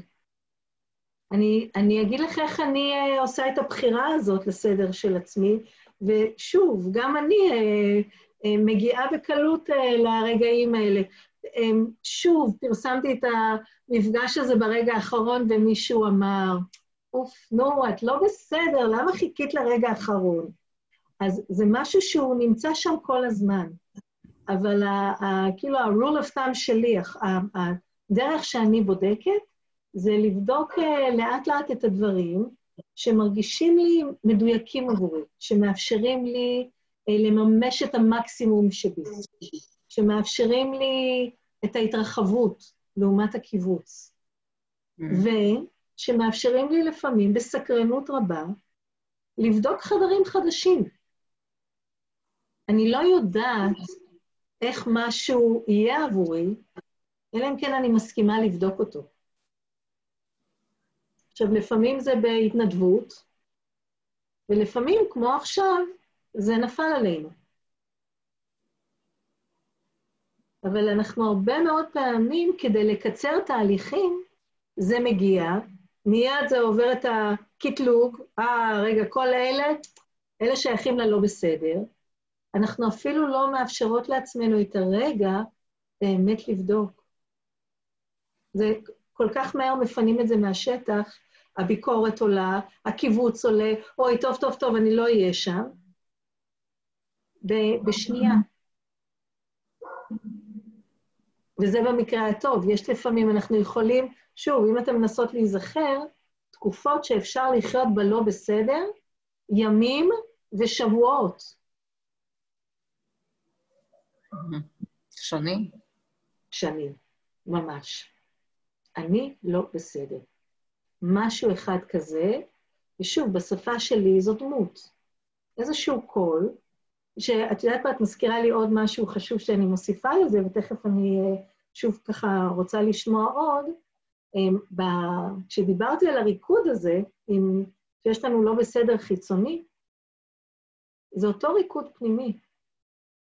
אני, אני אגיד לך איך אני uh, עושה את הבחירה הזאת לסדר של עצמי, ושוב, גם אני uh, מגיעה בקלות uh, לרגעים האלה. Um, שוב, פרסמתי את המפגש הזה ברגע האחרון, ומישהו אמר, אוף, נו, את לא בסדר, למה חיכית לרגע האחרון? אז זה משהו שהוא נמצא שם כל הזמן. אבל ה, ה, כאילו ה-rule of thumb שלי, הדרך שאני בודקת, זה לבדוק אה, לאט-לאט את הדברים שמרגישים לי מדויקים עבורי, שמאפשרים לי אה, לממש את המקסימום שבי, שמאפשרים לי את ההתרחבות לעומת הקיבוץ, mm. ושמאפשרים לי לפעמים, בסקרנות רבה, לבדוק חדרים חדשים. אני לא יודעת איך משהו יהיה עבורי, אלא אם כן אני מסכימה לבדוק אותו. עכשיו, לפעמים זה בהתנדבות, ולפעמים, כמו עכשיו, זה נפל עלינו. אבל אנחנו הרבה מאוד פעמים, כדי לקצר תהליכים, זה מגיע, מיד זה עובר את הקטלוג, אה, רגע, כל אלה, אלה שייכים ללא בסדר. אנחנו אפילו לא מאפשרות לעצמנו את הרגע באמת לבדוק. זה כל כך מהר מפנים את זה מהשטח, הביקורת עולה, הקיבוץ עולה, אוי, טוב, טוב, טוב, אני לא אהיה שם. בשנייה. וזה במקרה הטוב. יש לפעמים, אנחנו יכולים, שוב, אם אתם מנסות להיזכר, תקופות שאפשר לחיות בלא בסדר, ימים ושבועות. שנים? שנים, ממש. אני לא בסדר. משהו אחד כזה, ושוב, בשפה שלי זו דמות. איזשהו קול, שאת יודעת מה, את מזכירה לי עוד משהו חשוב שאני מוסיפה לזה, ותכף אני אה, שוב ככה רוצה לשמוע עוד. אה, כשדיברתי על הריקוד הזה, עם, שיש לנו לא בסדר חיצוני, זה אותו ריקוד פנימי.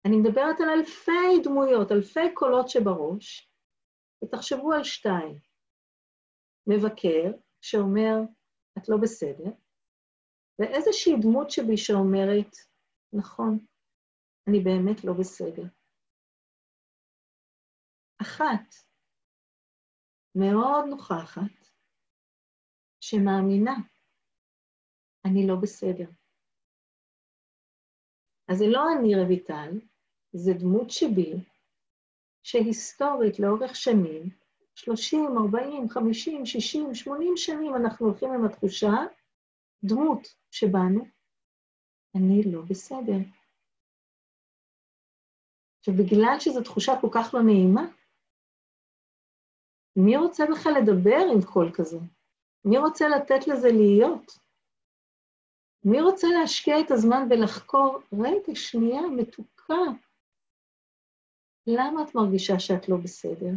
אני מדברת על אלפי דמויות, אלפי קולות שבראש, ותחשבו על שתיים. מבקר שאומר, את לא בסדר, ואיזושהי דמות שבי שאומרת, נכון, אני באמת לא בסדר. אחת, מאוד נוכחת, שמאמינה, אני לא בסדר. אז זה לא אני רויטל, זה דמות שבי, שהיסטורית לאורך שנים, 30, 40, 50, 60, 80 שנים אנחנו הולכים עם התחושה, דמות שבנו, אני לא בסדר. ובגלל שזו תחושה כל כך לא נעימה, מי רוצה בכלל לדבר עם קול כזה? מי רוצה לתת לזה להיות? מי רוצה להשקיע את הזמן ולחקור, רגע, שנייה, מתוקה, למה את מרגישה שאת לא בסדר?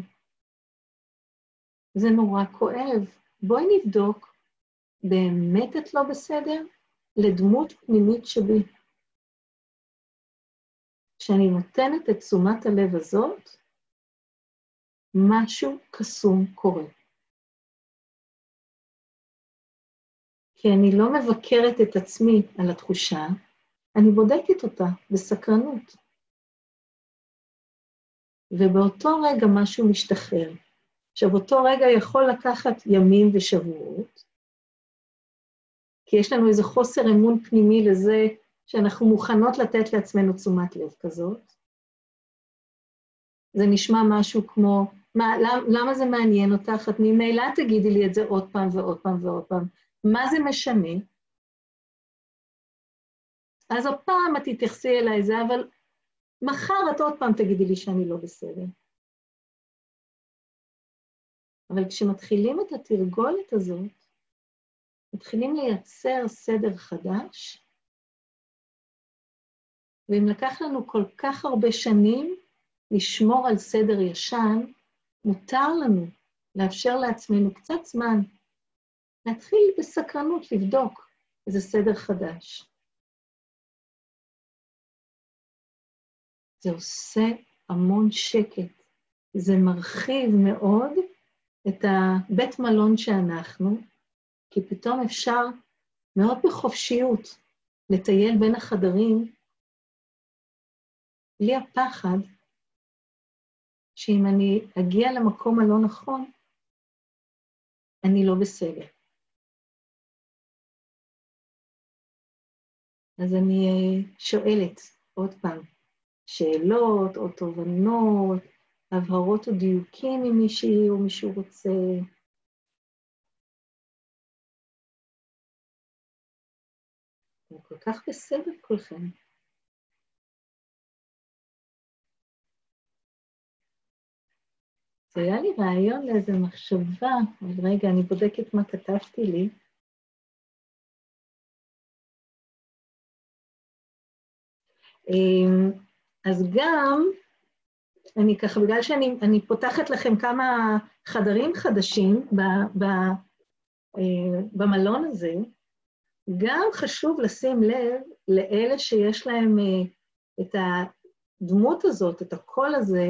זה נורא כואב. בואי נבדוק, באמת את לא בסדר? לדמות פנימית שבי. כשאני נותנת את תשומת הלב הזאת, משהו קסום קורה. כי אני לא מבקרת את עצמי על התחושה, אני בודקת אותה בסקרנות. ובאותו רגע משהו משתחרר. עכשיו, אותו רגע יכול לקחת ימים ושבועות, כי יש לנו איזה חוסר אמון פנימי לזה שאנחנו מוכנות לתת לעצמנו תשומת לב כזאת. זה נשמע משהו כמו, מה, למה, למה זה מעניין אותך? את ממילא תגידי לי את זה עוד פעם ועוד פעם ועוד פעם. מה זה משנה? אז הפעם את תתייחסי אליי זה, אבל מחר את עוד פעם תגידי לי שאני לא בסדר. אבל כשמתחילים את התרגולת הזאת, מתחילים לייצר סדר חדש, ואם לקח לנו כל כך הרבה שנים לשמור על סדר ישן, מותר לנו לאפשר לעצמנו קצת זמן להתחיל בסקרנות לבדוק איזה סדר חדש. זה עושה המון שקט. זה מרחיב מאוד את הבית מלון שאנחנו, כי פתאום אפשר מאוד בחופשיות לטייל בין החדרים, בלי הפחד שאם אני אגיע למקום הלא נכון, אני לא בסדר. אז אני שואלת עוד פעם, שאלות או תובנות, הבהרות או דיוקים אם מישהי או מישהו רוצה. אתם כל כך בסדר כולכם. זה היה לי רעיון לאיזה מחשבה, אבל רגע, אני בודקת מה כתבתי לי. אמ, אז גם, אני ככה, בגלל שאני פותחת לכם כמה חדרים חדשים ב, ב, אה, במלון הזה, גם חשוב לשים לב לאלה שיש להם אה, את הדמות הזאת, את הקול הזה,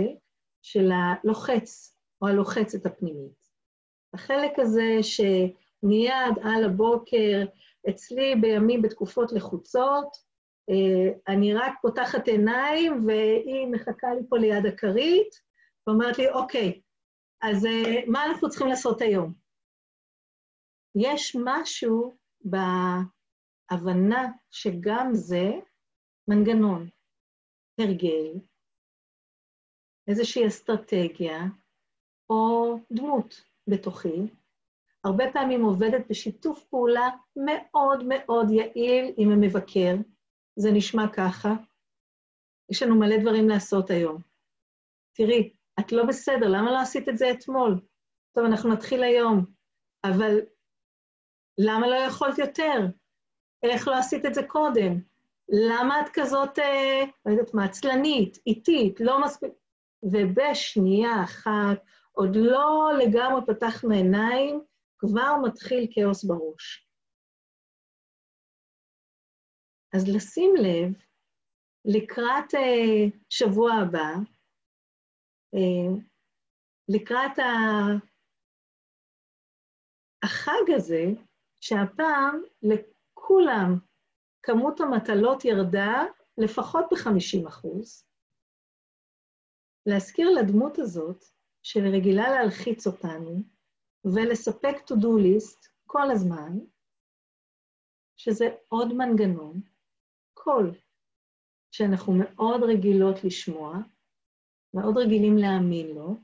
של הלוחץ, או הלוחצת הפנימית. החלק הזה שמיד על הבוקר, אצלי בימים, בתקופות לחוצות, אה, אני רק פותחת עיניים והיא מחכה לי פה ליד הכרית, ואומרת לי, אוקיי, אז אה, מה אנחנו צריכים לעשות היום? יש משהו בהבנה שגם זה מנגנון, הרגל, איזושהי אסטרטגיה או דמות בתוכי, הרבה פעמים עובדת בשיתוף פעולה מאוד מאוד יעיל עם המבקר, זה נשמע ככה. יש לנו מלא דברים לעשות היום. תראי, את לא בסדר, למה לא עשית את זה אתמול? טוב, אנחנו נתחיל היום, אבל למה לא יכולת יותר? איך לא עשית את זה קודם? למה את כזאת, אה, לא יודעת מה, עצלנית, איטית, לא מספיק... ובשנייה אחת, עוד לא לגמרי פתחנו עיניים, כבר מתחיל כאוס בראש. אז לשים לב לקראת uh, שבוע הבא, uh, לקראת ה... החג הזה, שהפעם לכולם כמות המטלות ירדה לפחות ב-50 אחוז, להזכיר לדמות הזאת, שרגילה להלחיץ אותנו ולספק to-do list כל הזמן, שזה עוד מנגנון, קול, שאנחנו מאוד רגילות לשמוע, מאוד רגילים להאמין לו,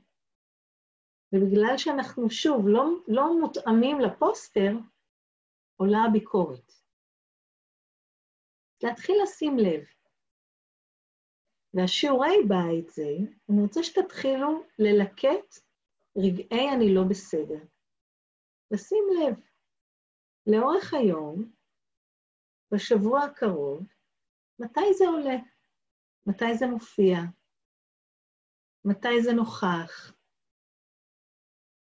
ובגלל שאנחנו, שוב, לא, לא מותאמים לפוסטר, עולה הביקורת. להתחיל לשים לב. והשיעורי בית זה, אני רוצה שתתחילו ללקט רגעי אני לא בסדר. לשים לב, לאורך היום, בשבוע הקרוב, מתי זה עולה? מתי זה מופיע? מתי זה נוכח?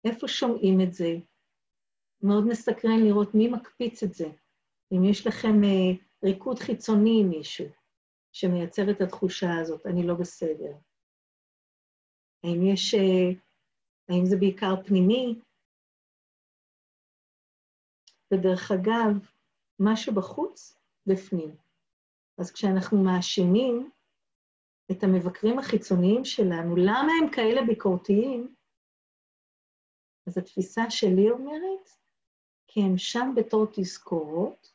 איפה שומעים את זה? מאוד מסקרן לראות מי מקפיץ את זה. אם יש לכם uh, ריקוד חיצוני עם מישהו שמייצר את התחושה הזאת, אני לא בסדר. האם יש... Uh, האם זה בעיקר פנימי? ודרך אגב, מה שבחוץ, בפנים. אז כשאנחנו מאשימים את המבקרים החיצוניים שלנו, למה הם כאלה ביקורתיים? אז התפיסה שלי אומרת, כי הם שם בתור תזכורות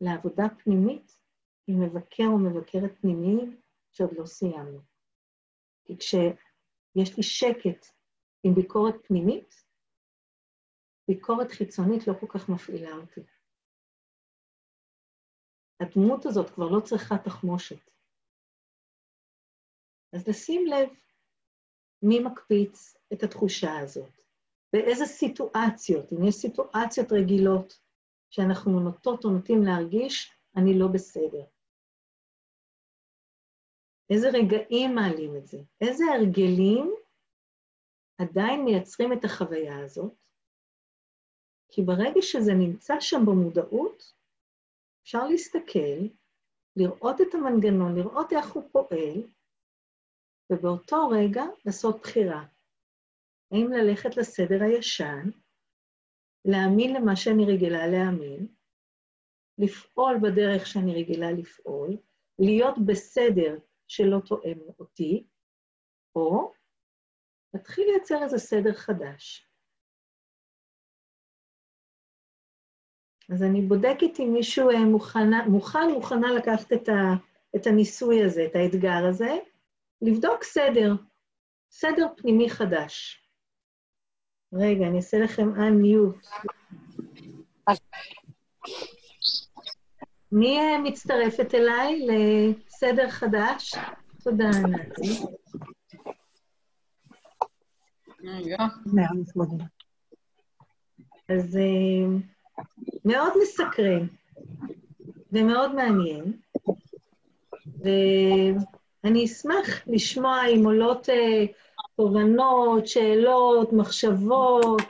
לעבודה פנימית עם מבקר או מבקרת פנימיים שעוד לא סיימנו. כי כשיש לי שקט עם ביקורת פנימית, ביקורת חיצונית לא כל כך מפעילה אותי. הדמות הזאת כבר לא צריכה תחמושת. אז לשים לב מי מקפיץ את התחושה הזאת, באיזה סיטואציות, אם יש סיטואציות רגילות שאנחנו נוטות או נוטים להרגיש, אני לא בסדר. איזה רגעים מעלים את זה? איזה הרגלים עדיין מייצרים את החוויה הזאת? כי ברגע שזה נמצא שם במודעות, אפשר להסתכל, לראות את המנגנון, לראות איך הוא פועל, ובאותו רגע לעשות בחירה. האם ללכת לסדר הישן, להאמין למה שאני רגילה להאמין, לפעול בדרך שאני רגילה לפעול, להיות בסדר שלא תואם אותי, או להתחיל לייצר איזה סדר חדש. אז אני בודקת אם מישהו אה, מוכנה, מוכן, מוכנה לקחת את, ה, את הניסוי הזה, את האתגר הזה, לבדוק סדר, סדר פנימי חדש. רגע, אני אעשה לכם unmute. מי אה, מצטרפת אליי לסדר חדש? תודה, נתי. אז אה, מאוד מסקרן ומאוד מעניין, ואני אשמח לשמוע אם עולות אה, תובנות, שאלות, מחשבות,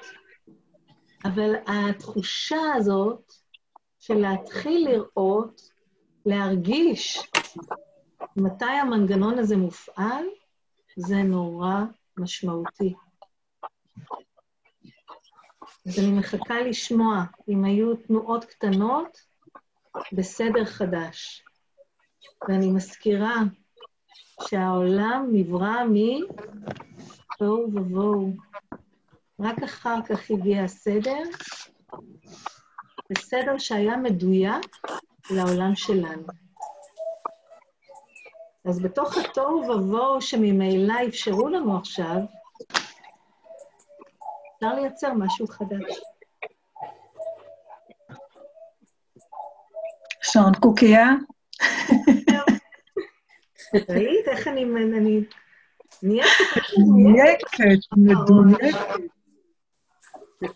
אבל התחושה הזאת של להתחיל לראות, להרגיש מתי המנגנון הזה מופעל, זה נורא משמעותי. אז אני מחכה לשמוע אם היו תנועות קטנות בסדר חדש. ואני מזכירה שהעולם נברא מתוהו ובוהו. רק אחר כך הגיע הסדר, בסדר שהיה מדויק לעולם שלנו. אז בתוך התוהו ובוהו שממילא אפשרו לנו עכשיו, אפשר לייצר משהו חדש. שעון קוקייה? ראית איך אני... מדויקת, מדויקת.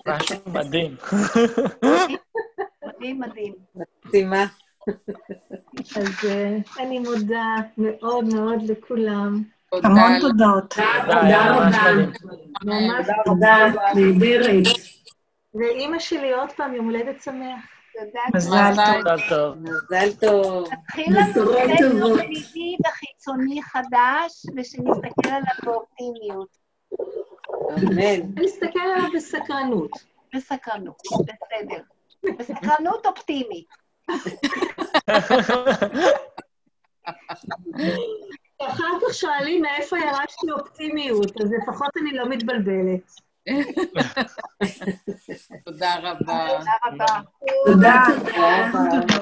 משהו מדהים. מדהים, מדהים. מדהימה. אז אה, אני מודה מאוד מאוד לכולם. המון תודות. תודה רבה. ממש תודה, נהדרת. ואימא שלי עוד פעם, יום הולדת שמח. מזל טוב. מזל טוב. מזל טוב. נתחיל לנו סדר טובות. פנימי וחיצוני חדש, ושנסתכל עליו באופטימיות, אמן. נסתכל עליו בסקרנות. בסקרנות, בסדר. בסקרנות אופטימית. אחר כך שואלים מאיפה ירשתי אופטימיות, אז לפחות אני לא מתבלבלת. תודה רבה. תודה רבה. תודה. תודה רבה.